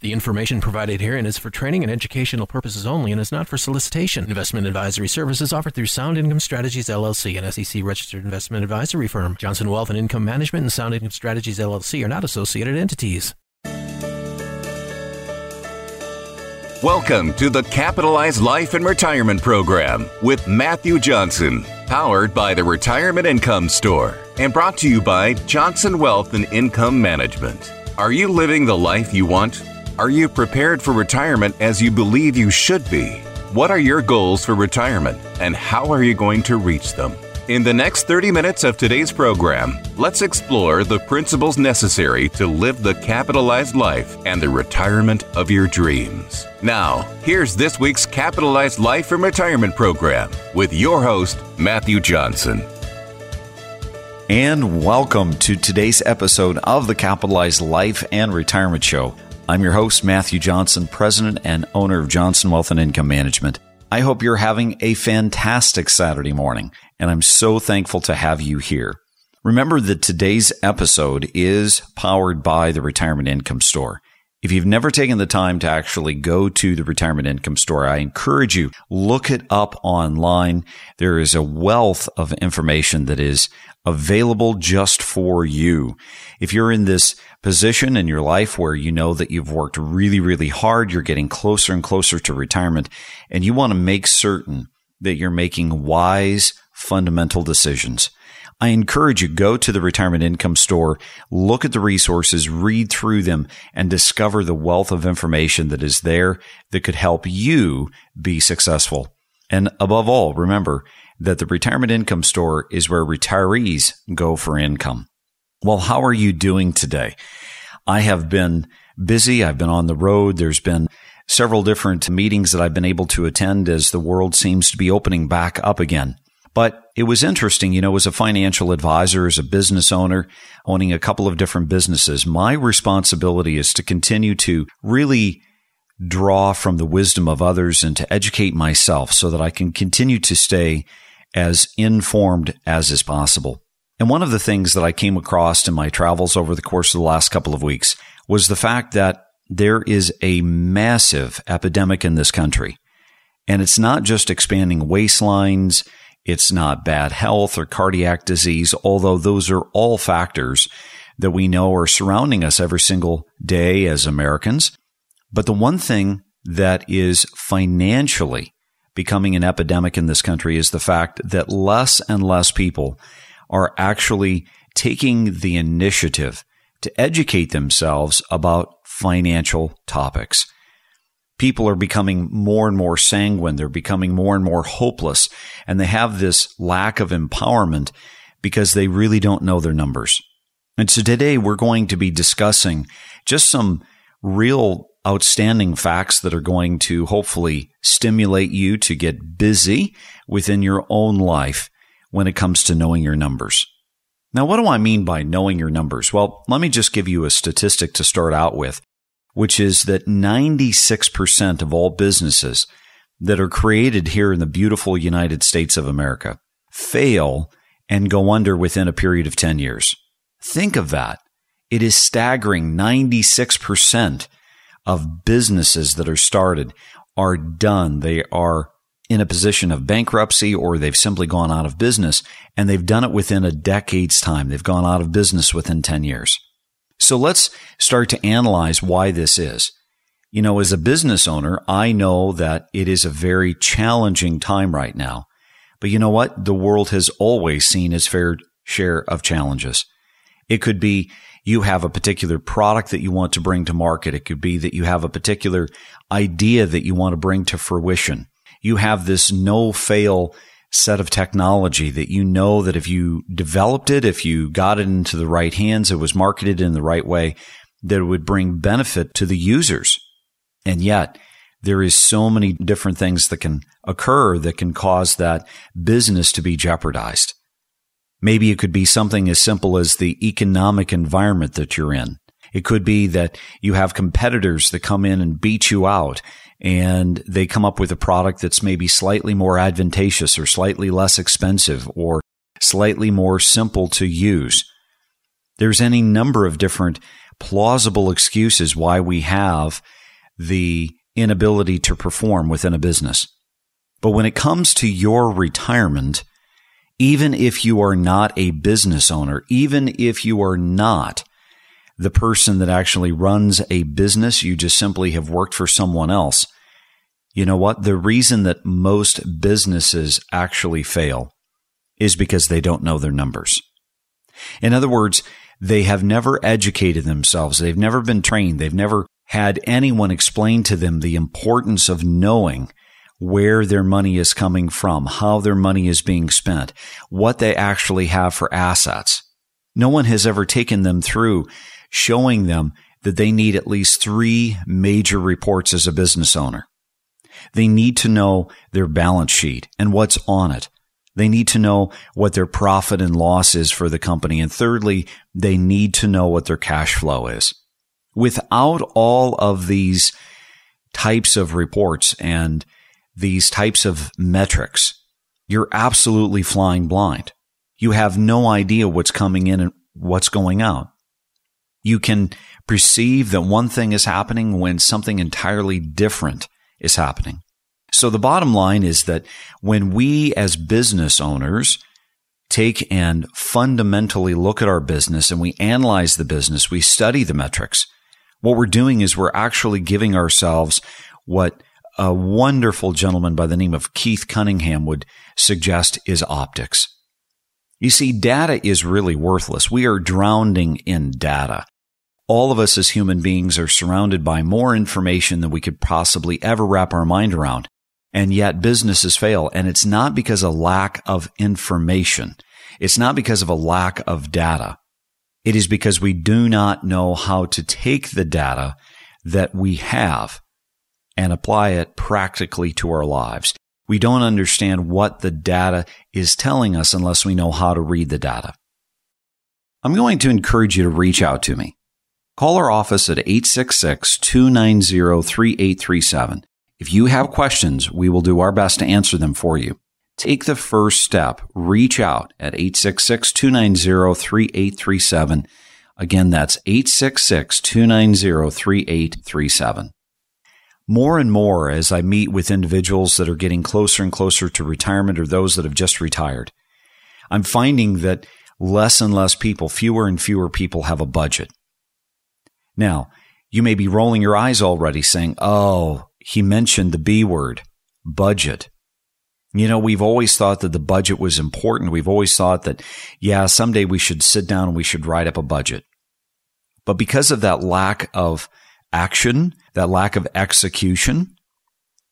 The information provided herein is for training and educational purposes only and is not for solicitation. Investment advisory services offered through Sound Income Strategies LLC, an SEC registered investment advisory firm. Johnson Wealth and Income Management and Sound Income Strategies LLC are not associated entities. Welcome to the Capitalized Life and Retirement Program with Matthew Johnson, powered by the Retirement Income Store and brought to you by Johnson Wealth and Income Management. Are you living the life you want? Are you prepared for retirement as you believe you should be? What are your goals for retirement and how are you going to reach them? In the next 30 minutes of today's program, let's explore the principles necessary to live the capitalized life and the retirement of your dreams. Now, here's this week's Capitalized Life and Retirement program with your host, Matthew Johnson. And welcome to today's episode of the Capitalized Life and Retirement Show. I'm your host, Matthew Johnson, president and owner of Johnson Wealth and Income Management. I hope you're having a fantastic Saturday morning, and I'm so thankful to have you here. Remember that today's episode is powered by the Retirement Income Store. If you've never taken the time to actually go to the retirement income store, I encourage you look it up online. There is a wealth of information that is available just for you. If you're in this position in your life where you know that you've worked really, really hard, you're getting closer and closer to retirement, and you want to make certain that you're making wise, fundamental decisions. I encourage you go to the retirement income store, look at the resources, read through them and discover the wealth of information that is there that could help you be successful. And above all, remember that the retirement income store is where retirees go for income. Well, how are you doing today? I have been busy. I've been on the road. There's been several different meetings that I've been able to attend as the world seems to be opening back up again. But it was interesting, you know, as a financial advisor, as a business owner, owning a couple of different businesses, my responsibility is to continue to really draw from the wisdom of others and to educate myself so that I can continue to stay as informed as is possible. And one of the things that I came across in my travels over the course of the last couple of weeks was the fact that there is a massive epidemic in this country. And it's not just expanding waistlines, it's not bad health or cardiac disease, although those are all factors that we know are surrounding us every single day as Americans. But the one thing that is financially becoming an epidemic in this country is the fact that less and less people are actually taking the initiative to educate themselves about financial topics. People are becoming more and more sanguine. They're becoming more and more hopeless. And they have this lack of empowerment because they really don't know their numbers. And so today we're going to be discussing just some real outstanding facts that are going to hopefully stimulate you to get busy within your own life when it comes to knowing your numbers. Now, what do I mean by knowing your numbers? Well, let me just give you a statistic to start out with, which is that 96% of all businesses that are created here in the beautiful United States of America fail and go under within a period of 10 years. Think of that. It is staggering 96% of businesses that are started are done. They are in a position of bankruptcy or they've simply gone out of business and they've done it within a decade's time. They've gone out of business within 10 years. So let's start to analyze why this is. You know, as a business owner, I know that it is a very challenging time right now. But you know what? The world has always seen its fair share of challenges. It could be you have a particular product that you want to bring to market. It could be that you have a particular idea that you want to bring to fruition you have this no fail set of technology that you know that if you developed it, if you got it into the right hands, it was marketed in the right way, that it would bring benefit to the users. And yet there is so many different things that can occur that can cause that business to be jeopardized. Maybe it could be something as simple as the economic environment that you're in. It could be that you have competitors that come in and beat you out and they come up with a product that's maybe slightly more advantageous or slightly less expensive or slightly more simple to use. There's any number of different plausible excuses why we have the inability to perform within a business. But when it comes to your retirement, even if you are not a business owner, even if you are not the person that actually runs a business, you just simply have worked for someone else. You know what? The reason that most businesses actually fail is because they don't know their numbers. In other words, they have never educated themselves. They've never been trained. They've never had anyone explain to them the importance of knowing where their money is coming from, how their money is being spent, what they actually have for assets. No one has ever taken them through showing them that they need at least three major reports as a business owner. They need to know their balance sheet and what's on it. They need to know what their profit and loss is for the company. And thirdly, they need to know what their cash flow is. Without all of these types of reports and these types of metrics, you're absolutely flying blind. You have no idea what's coming in and what's going out. You can perceive that one thing is happening when something entirely different is happening. So the bottom line is that when we as business owners take and fundamentally look at our business and we analyze the business, we study the metrics, what we're doing is we're actually giving ourselves what a wonderful gentleman by the name of Keith Cunningham would suggest is optics. You see, data is really worthless. We are drowning in data. All of us as human beings are surrounded by more information than we could possibly ever wrap our mind around. And yet businesses fail. And it's not because of a lack of information. It's not because of a lack of data. It is because we do not know how to take the data that we have and apply it practically to our lives. We don't understand what the data is telling us unless we know how to read the data. I'm going to encourage you to reach out to me. Call our office at 866 290 3837. If you have questions, we will do our best to answer them for you. Take the first step. Reach out at 866 290 3837. Again, that's 866 290 3837. More and more as I meet with individuals that are getting closer and closer to retirement or those that have just retired, I'm finding that less and less people, fewer and fewer people have a budget. Now, you may be rolling your eyes already saying, Oh, he mentioned the B word, budget. You know, we've always thought that the budget was important. We've always thought that, yeah, someday we should sit down and we should write up a budget. But because of that lack of action, that lack of execution,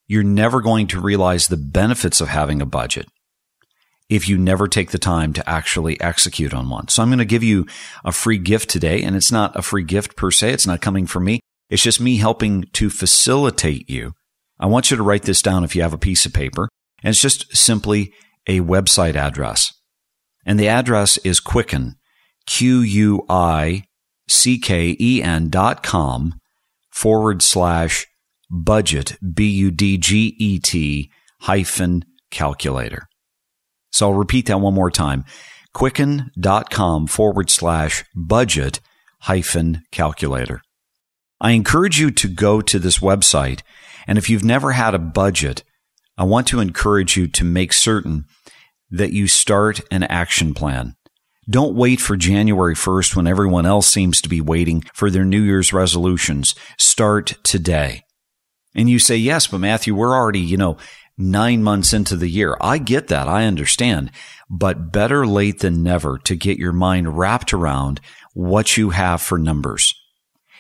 you're never going to realize the benefits of having a budget if you never take the time to actually execute on one. So I'm going to give you a free gift today, and it's not a free gift per se. It's not coming from me. It's just me helping to facilitate you. I want you to write this down if you have a piece of paper. And it's just simply a website address. And the address is Quicken, Q U I C K E N dot com forward slash budget, B U D G E T hyphen calculator. So I'll repeat that one more time. Quicken.com forward slash budget hyphen calculator. I encourage you to go to this website. And if you've never had a budget, I want to encourage you to make certain that you start an action plan. Don't wait for January 1st when everyone else seems to be waiting for their New Year's resolutions. Start today. And you say, yes, but Matthew, we're already, you know, nine months into the year. I get that. I understand. But better late than never to get your mind wrapped around what you have for numbers.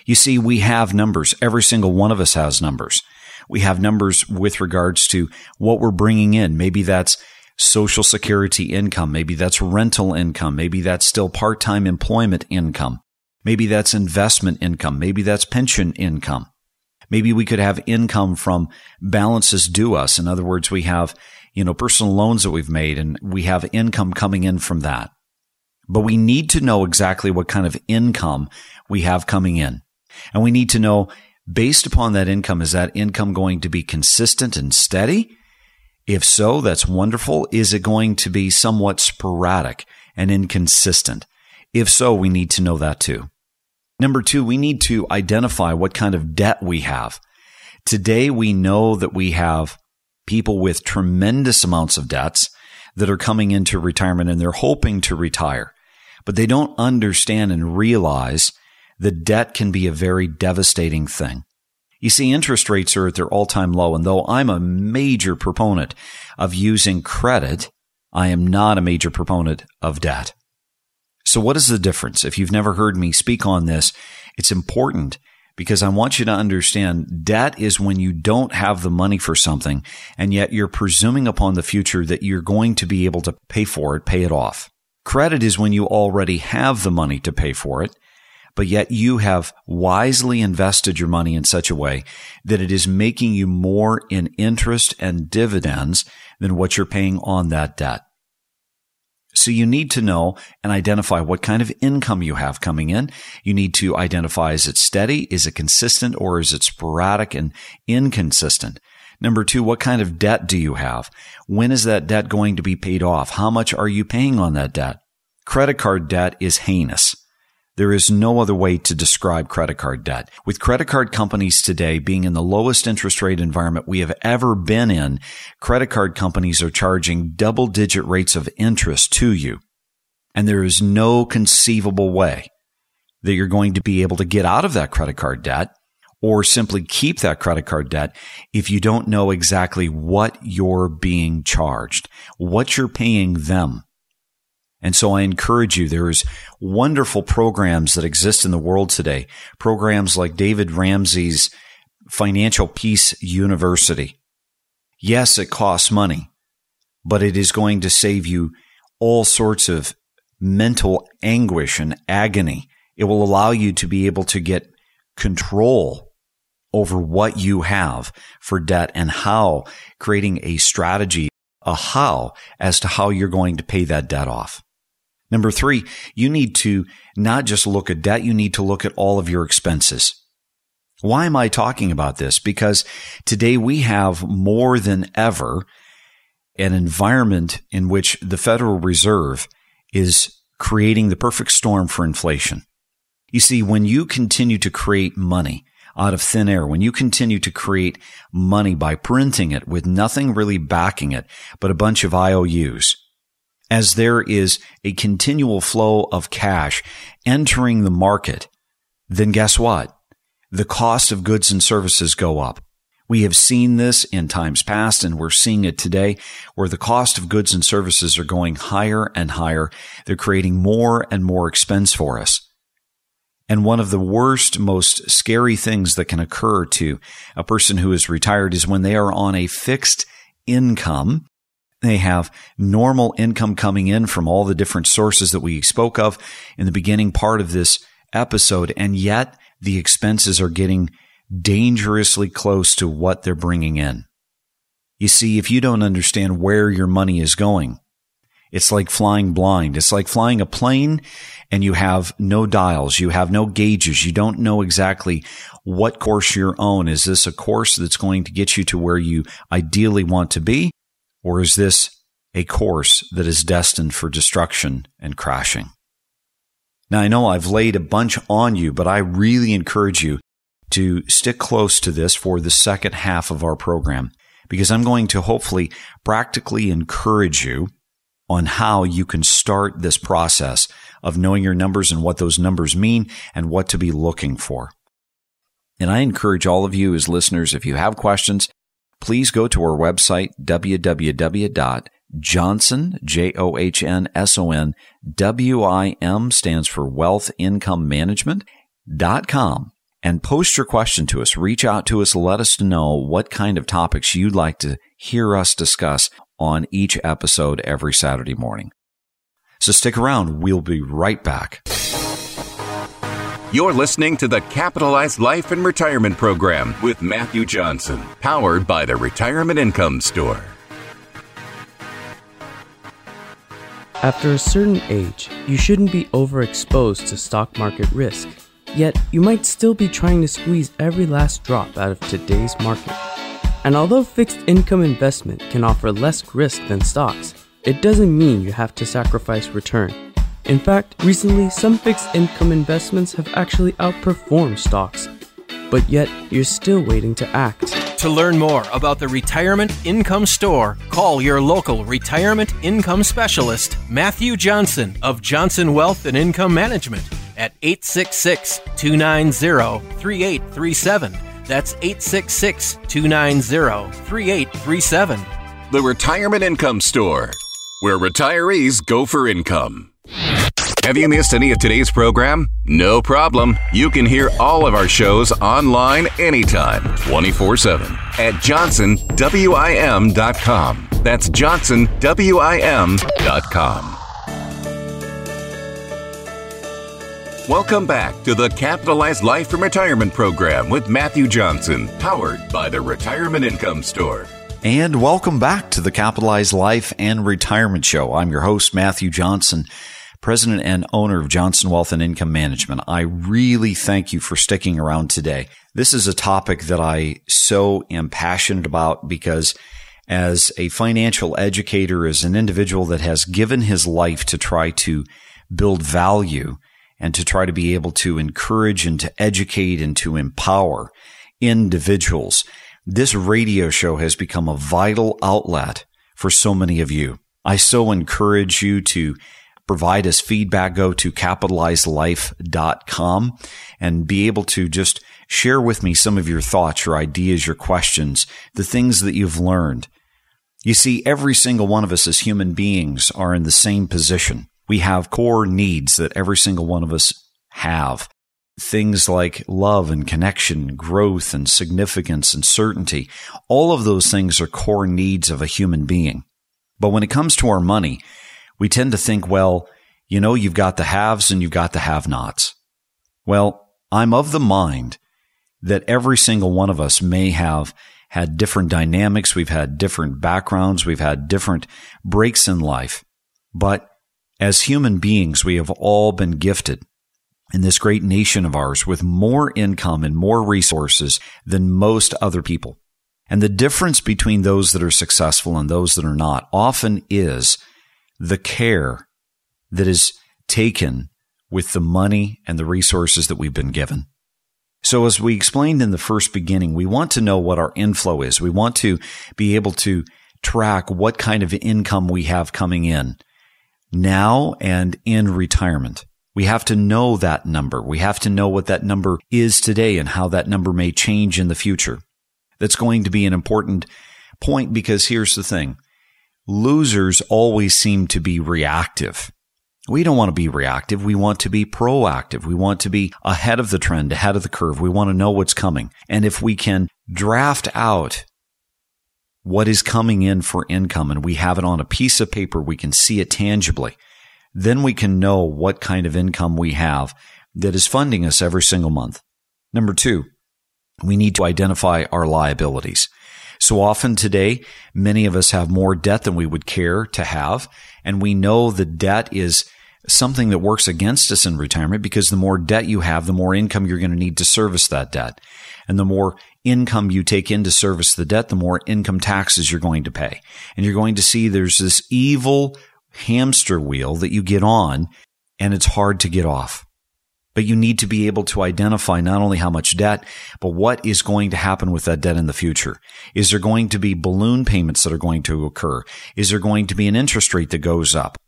You see, we have numbers. Every single one of us has numbers. We have numbers with regards to what we're bringing in. Maybe that's social security income. Maybe that's rental income. Maybe that's still part-time employment income. Maybe that's investment income. Maybe that's pension income. Maybe we could have income from balances due us. In other words, we have, you know, personal loans that we've made and we have income coming in from that. But we need to know exactly what kind of income we have coming in. And we need to know based upon that income, is that income going to be consistent and steady? If so, that's wonderful. Is it going to be somewhat sporadic and inconsistent? If so, we need to know that too. Number two, we need to identify what kind of debt we have. Today, we know that we have people with tremendous amounts of debts that are coming into retirement and they're hoping to retire, but they don't understand and realize that debt can be a very devastating thing. You see, interest rates are at their all time low. And though I'm a major proponent of using credit, I am not a major proponent of debt. So what is the difference? If you've never heard me speak on this, it's important because I want you to understand debt is when you don't have the money for something and yet you're presuming upon the future that you're going to be able to pay for it, pay it off. Credit is when you already have the money to pay for it but yet you have wisely invested your money in such a way that it is making you more in interest and dividends than what you're paying on that debt. So you need to know and identify what kind of income you have coming in. You need to identify is it steady? Is it consistent or is it sporadic and inconsistent? Number two, what kind of debt do you have? When is that debt going to be paid off? How much are you paying on that debt? Credit card debt is heinous. There is no other way to describe credit card debt. With credit card companies today being in the lowest interest rate environment we have ever been in, credit card companies are charging double digit rates of interest to you. And there is no conceivable way that you're going to be able to get out of that credit card debt or simply keep that credit card debt if you don't know exactly what you're being charged, what you're paying them. And so I encourage you, there's wonderful programs that exist in the world today. Programs like David Ramsey's Financial Peace University. Yes, it costs money, but it is going to save you all sorts of mental anguish and agony. It will allow you to be able to get control over what you have for debt and how creating a strategy, a how as to how you're going to pay that debt off. Number three, you need to not just look at debt, you need to look at all of your expenses. Why am I talking about this? Because today we have more than ever an environment in which the Federal Reserve is creating the perfect storm for inflation. You see, when you continue to create money out of thin air, when you continue to create money by printing it with nothing really backing it but a bunch of IOUs, as there is a continual flow of cash entering the market, then guess what? The cost of goods and services go up. We have seen this in times past and we're seeing it today where the cost of goods and services are going higher and higher. They're creating more and more expense for us. And one of the worst, most scary things that can occur to a person who is retired is when they are on a fixed income they have normal income coming in from all the different sources that we spoke of in the beginning part of this episode. And yet the expenses are getting dangerously close to what they're bringing in. You see, if you don't understand where your money is going, it's like flying blind. It's like flying a plane and you have no dials. You have no gauges. You don't know exactly what course you're on. Is this a course that's going to get you to where you ideally want to be? Or is this a course that is destined for destruction and crashing? Now, I know I've laid a bunch on you, but I really encourage you to stick close to this for the second half of our program because I'm going to hopefully practically encourage you on how you can start this process of knowing your numbers and what those numbers mean and what to be looking for. And I encourage all of you as listeners, if you have questions, please go to our website, www.johnson, J-O-H-N-S-O-N, W-I-M stands for Wealth Income dot com and post your question to us. Reach out to us. Let us know what kind of topics you'd like to hear us discuss on each episode every Saturday morning. So stick around. We'll be right back. You're listening to the Capitalized Life and Retirement Program with Matthew Johnson, powered by the Retirement Income Store. After a certain age, you shouldn't be overexposed to stock market risk. Yet, you might still be trying to squeeze every last drop out of today's market. And although fixed income investment can offer less risk than stocks, it doesn't mean you have to sacrifice return. In fact, recently some fixed income investments have actually outperformed stocks, but yet you're still waiting to act. To learn more about the Retirement Income Store, call your local retirement income specialist, Matthew Johnson of Johnson Wealth and Income Management at 866 290 3837. That's 866 290 3837. The Retirement Income Store, where retirees go for income. Have you missed any of today's program? No problem. You can hear all of our shows online anytime, 24 7 at johnsonwim.com. That's johnsonwim.com. Welcome back to the Capitalized Life and Retirement Program with Matthew Johnson, powered by the Retirement Income Store. And welcome back to the Capitalized Life and Retirement Show. I'm your host, Matthew Johnson, president and owner of Johnson Wealth and Income Management. I really thank you for sticking around today. This is a topic that I so am passionate about because as a financial educator, as an individual that has given his life to try to build value and to try to be able to encourage and to educate and to empower individuals, this radio show has become a vital outlet for so many of you. I so encourage you to provide us feedback. Go to capitalizedlife.com and be able to just share with me some of your thoughts, your ideas, your questions, the things that you've learned. You see, every single one of us as human beings are in the same position. We have core needs that every single one of us have things like love and connection, growth and significance and certainty. All of those things are core needs of a human being. But when it comes to our money, we tend to think, well, you know, you've got the haves and you've got the have nots. Well, I'm of the mind that every single one of us may have had different dynamics. We've had different backgrounds. We've had different breaks in life. But as human beings, we have all been gifted in this great nation of ours with more income and more resources than most other people. And the difference between those that are successful and those that are not often is the care that is taken with the money and the resources that we've been given. So as we explained in the first beginning, we want to know what our inflow is. We want to be able to track what kind of income we have coming in now and in retirement. We have to know that number. We have to know what that number is today and how that number may change in the future. That's going to be an important point because here's the thing. Losers always seem to be reactive. We don't want to be reactive. We want to be proactive. We want to be ahead of the trend, ahead of the curve. We want to know what's coming. And if we can draft out what is coming in for income and we have it on a piece of paper, we can see it tangibly then we can know what kind of income we have that is funding us every single month. Number two, we need to identify our liabilities. So often today, many of us have more debt than we would care to have. And we know the debt is something that works against us in retirement because the more debt you have, the more income you're going to need to service that debt. And the more income you take in to service the debt, the more income taxes you're going to pay. And you're going to see there's this evil hamster wheel that you get on and it's hard to get off. But you need to be able to identify not only how much debt, but what is going to happen with that debt in the future. Is there going to be balloon payments that are going to occur? Is there going to be an interest rate that goes up?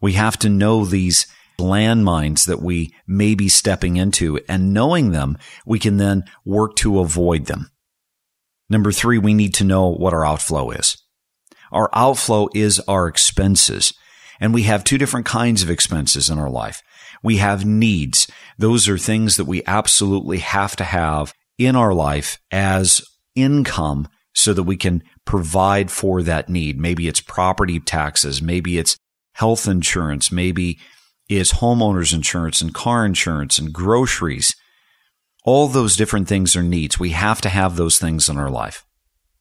We have to know these landmines that we may be stepping into and knowing them, we can then work to avoid them. Number three, we need to know what our outflow is. Our outflow is our expenses. And we have two different kinds of expenses in our life. We have needs. Those are things that we absolutely have to have in our life as income so that we can provide for that need. Maybe it's property taxes. Maybe it's health insurance. Maybe it's homeowners insurance and car insurance and groceries. All those different things are needs. We have to have those things in our life.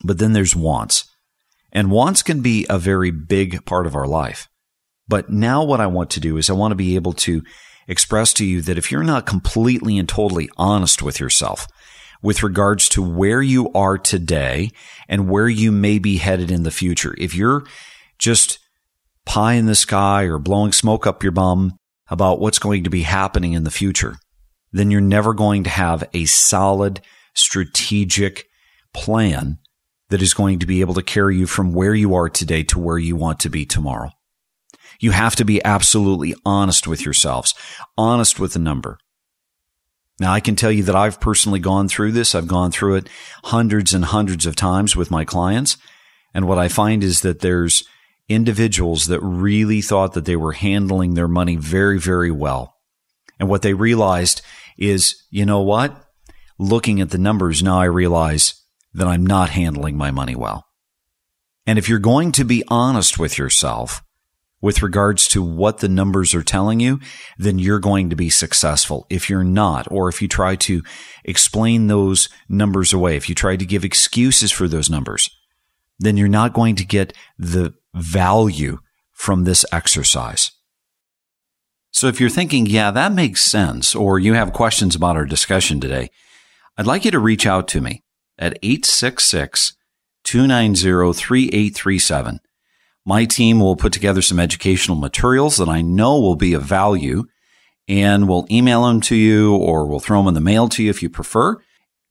But then there's wants. And wants can be a very big part of our life. But now what I want to do is I want to be able to express to you that if you're not completely and totally honest with yourself with regards to where you are today and where you may be headed in the future, if you're just pie in the sky or blowing smoke up your bum about what's going to be happening in the future, then you're never going to have a solid strategic plan that is going to be able to carry you from where you are today to where you want to be tomorrow. You have to be absolutely honest with yourselves, honest with the number. Now, I can tell you that I've personally gone through this. I've gone through it hundreds and hundreds of times with my clients. And what I find is that there's individuals that really thought that they were handling their money very, very well. And what they realized is, you know what? Looking at the numbers, now I realize that I'm not handling my money well. And if you're going to be honest with yourself with regards to what the numbers are telling you, then you're going to be successful. If you're not, or if you try to explain those numbers away, if you try to give excuses for those numbers, then you're not going to get the value from this exercise. So if you're thinking, yeah, that makes sense, or you have questions about our discussion today, I'd like you to reach out to me at 866 290 3837. My team will put together some educational materials that I know will be of value and we'll email them to you or we'll throw them in the mail to you if you prefer.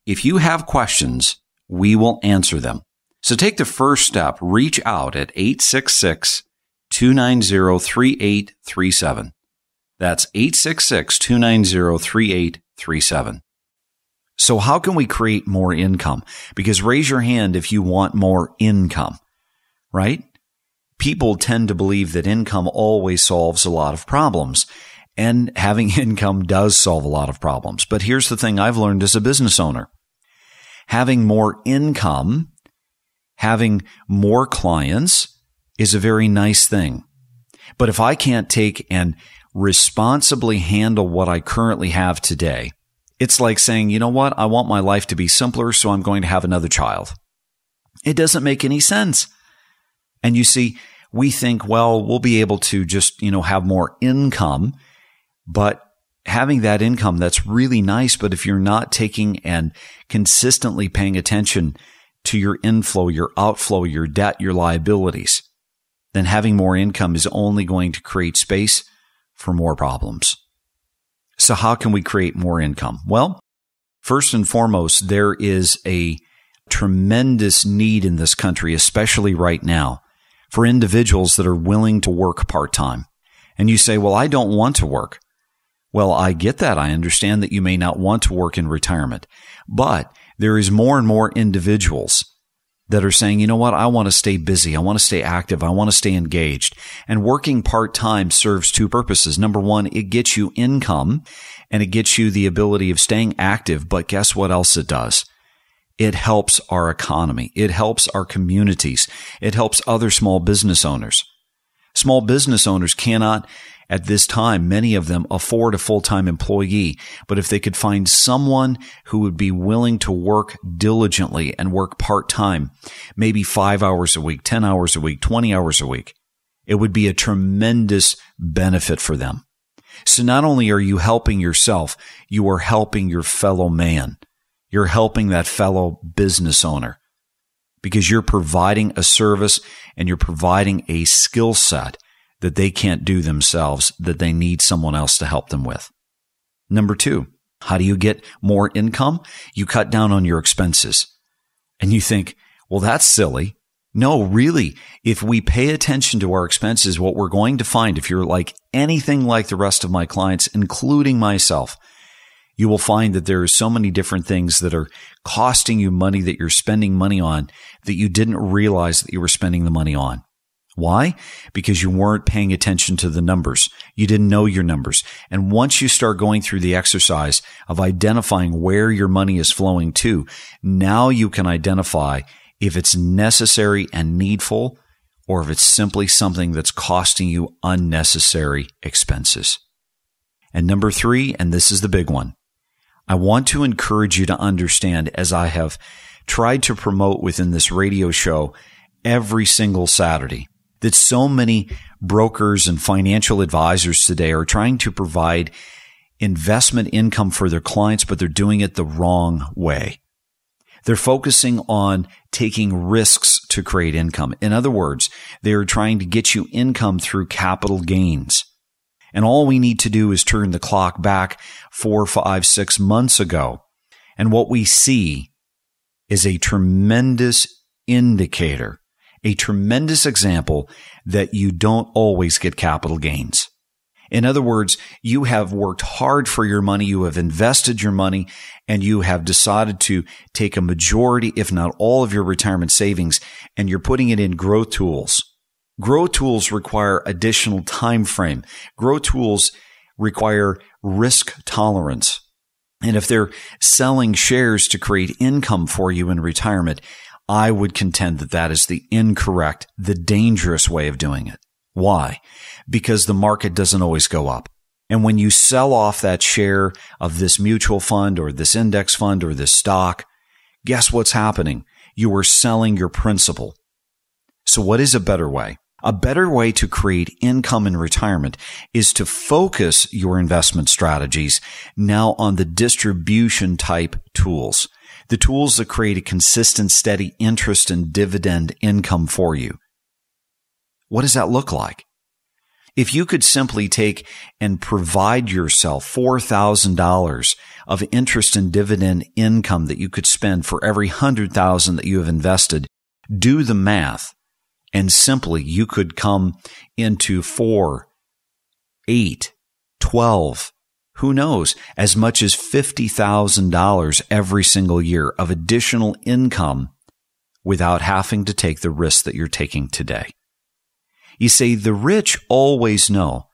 If you have questions, we will answer them. So take the first step, reach out at 866 290 3837. That's 866 290 3837. So how can we create more income? Because raise your hand if you want more income, right? People tend to believe that income always solves a lot of problems. And having income does solve a lot of problems. But here's the thing I've learned as a business owner. Having more income having more clients is a very nice thing. But if I can't take and responsibly handle what I currently have today, it's like saying, you know what? I want my life to be simpler, so I'm going to have another child. It doesn't make any sense. And you see, we think, well, we'll be able to just, you know, have more income, but having that income, that's really nice. But if you're not taking and consistently paying attention to your inflow, your outflow, your debt, your liabilities, then having more income is only going to create space for more problems. So how can we create more income? Well, first and foremost, there is a tremendous need in this country, especially right now, for individuals that are willing to work part time. And you say, well, I don't want to work. Well, I get that. I understand that you may not want to work in retirement, but there is more and more individuals that are saying, you know what? I want to stay busy. I want to stay active. I want to stay engaged. And working part time serves two purposes. Number one, it gets you income and it gets you the ability of staying active. But guess what else it does? It helps our economy. It helps our communities. It helps other small business owners. Small business owners cannot at this time, many of them afford a full-time employee, but if they could find someone who would be willing to work diligently and work part-time, maybe five hours a week, 10 hours a week, 20 hours a week, it would be a tremendous benefit for them. So not only are you helping yourself, you are helping your fellow man. You're helping that fellow business owner because you're providing a service and you're providing a skill set that they can't do themselves, that they need someone else to help them with. Number two, how do you get more income? You cut down on your expenses. And you think, well, that's silly. No, really, if we pay attention to our expenses, what we're going to find, if you're like anything like the rest of my clients, including myself, you will find that there are so many different things that are costing you money that you're spending money on that you didn't realize that you were spending the money on. Why? Because you weren't paying attention to the numbers. You didn't know your numbers. And once you start going through the exercise of identifying where your money is flowing to, now you can identify if it's necessary and needful or if it's simply something that's costing you unnecessary expenses. And number three, and this is the big one, I want to encourage you to understand as I have tried to promote within this radio show every single Saturday that so many brokers and financial advisors today are trying to provide investment income for their clients, but they're doing it the wrong way. They're focusing on taking risks to create income. In other words, they are trying to get you income through capital gains. And all we need to do is turn the clock back four, five, six months ago. And what we see is a tremendous indicator, a tremendous example that you don't always get capital gains. In other words, you have worked hard for your money, you have invested your money, and you have decided to take a majority, if not all of your retirement savings, and you're putting it in growth tools. Growth tools require additional time frame. Grow tools require risk tolerance. And if they're selling shares to create income for you in retirement, I would contend that that is the incorrect, the dangerous way of doing it. Why? Because the market doesn't always go up. And when you sell off that share of this mutual fund or this index fund or this stock, guess what's happening? You are selling your principal. So what is a better way? A better way to create income in retirement is to focus your investment strategies now on the distribution type tools, the tools that create a consistent, steady interest and dividend income for you. What does that look like? If you could simply take and provide yourself $4,000 of interest and dividend income that you could spend for every 100,000 that you have invested, do the math and simply you could come into four, eight, twelve, who knows, as much as $50,000 every single year of additional income without having to take the risk that you're taking today. You see, the rich always know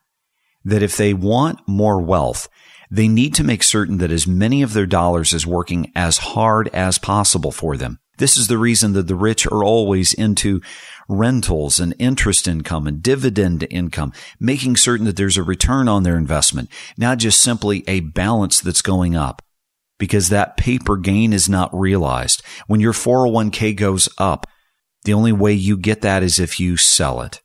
that if they want more wealth, they need to make certain that as many of their dollars is working as hard as possible for them. This is the reason that the rich are always into rentals and interest income and dividend income, making certain that there's a return on their investment, not just simply a balance that's going up. Because that paper gain is not realized. When your 401k goes up, the only way you get that is if you sell it.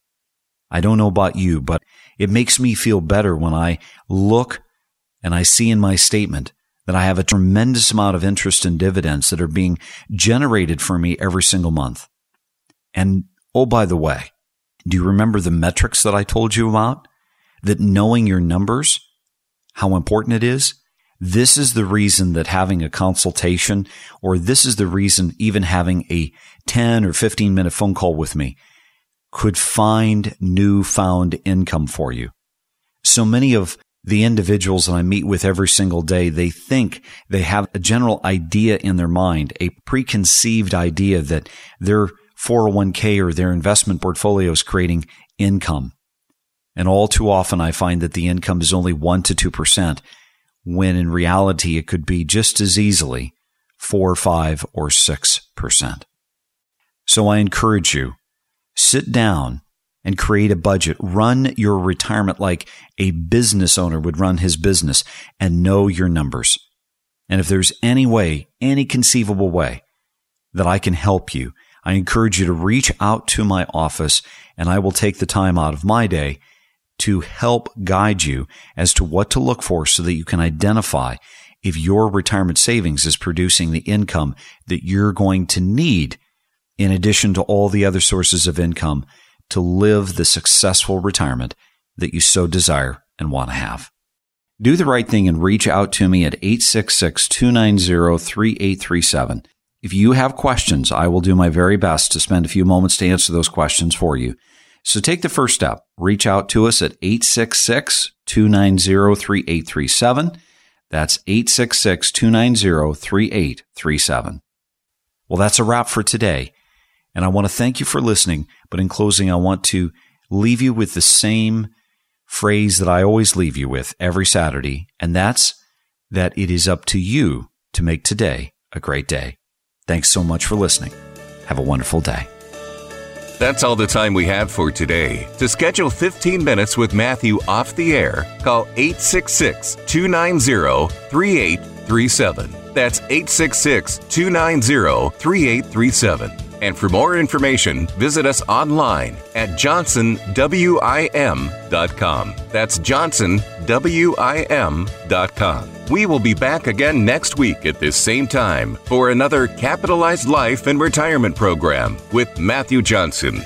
I don't know about you, but it makes me feel better when I look and I see in my statement that I have a tremendous amount of interest and dividends that are being generated for me every single month. And oh, by the way, do you remember the metrics that I told you about? That knowing your numbers, how important it is? This is the reason that having a consultation, or this is the reason even having a 10 or 15 minute phone call with me could find newfound income for you. So many of the individuals that I meet with every single day, they think they have a general idea in their mind, a preconceived idea that their 401k or their investment portfolio is creating income. And all too often I find that the income is only 1 to 2%, when in reality it could be just as easily 4, 5, or 6%. So I encourage you sit down and create a budget. Run your retirement like a business owner would run his business and know your numbers. And if there's any way, any conceivable way that I can help you, I encourage you to reach out to my office and I will take the time out of my day to help guide you as to what to look for so that you can identify if your retirement savings is producing the income that you're going to need in addition to all the other sources of income to live the successful retirement that you so desire and want to have. Do the right thing and reach out to me at 866 290 3837. If you have questions, I will do my very best to spend a few moments to answer those questions for you. So take the first step. Reach out to us at 866 290 3837. That's 866 290 3837. Well, that's a wrap for today. And I want to thank you for listening. But in closing, I want to leave you with the same phrase that I always leave you with every Saturday, and that's that it is up to you to make today a great day. Thanks so much for listening. Have a wonderful day. That's all the time we have for today. To schedule 15 minutes with Matthew off the air, call 866 290 3837. That's 866 290 3837. And for more information, visit us online at johnsonwim.com. That's johnsonwim.com. We will be back again next week at this same time for another Capitalized Life and Retirement program with Matthew Johnson.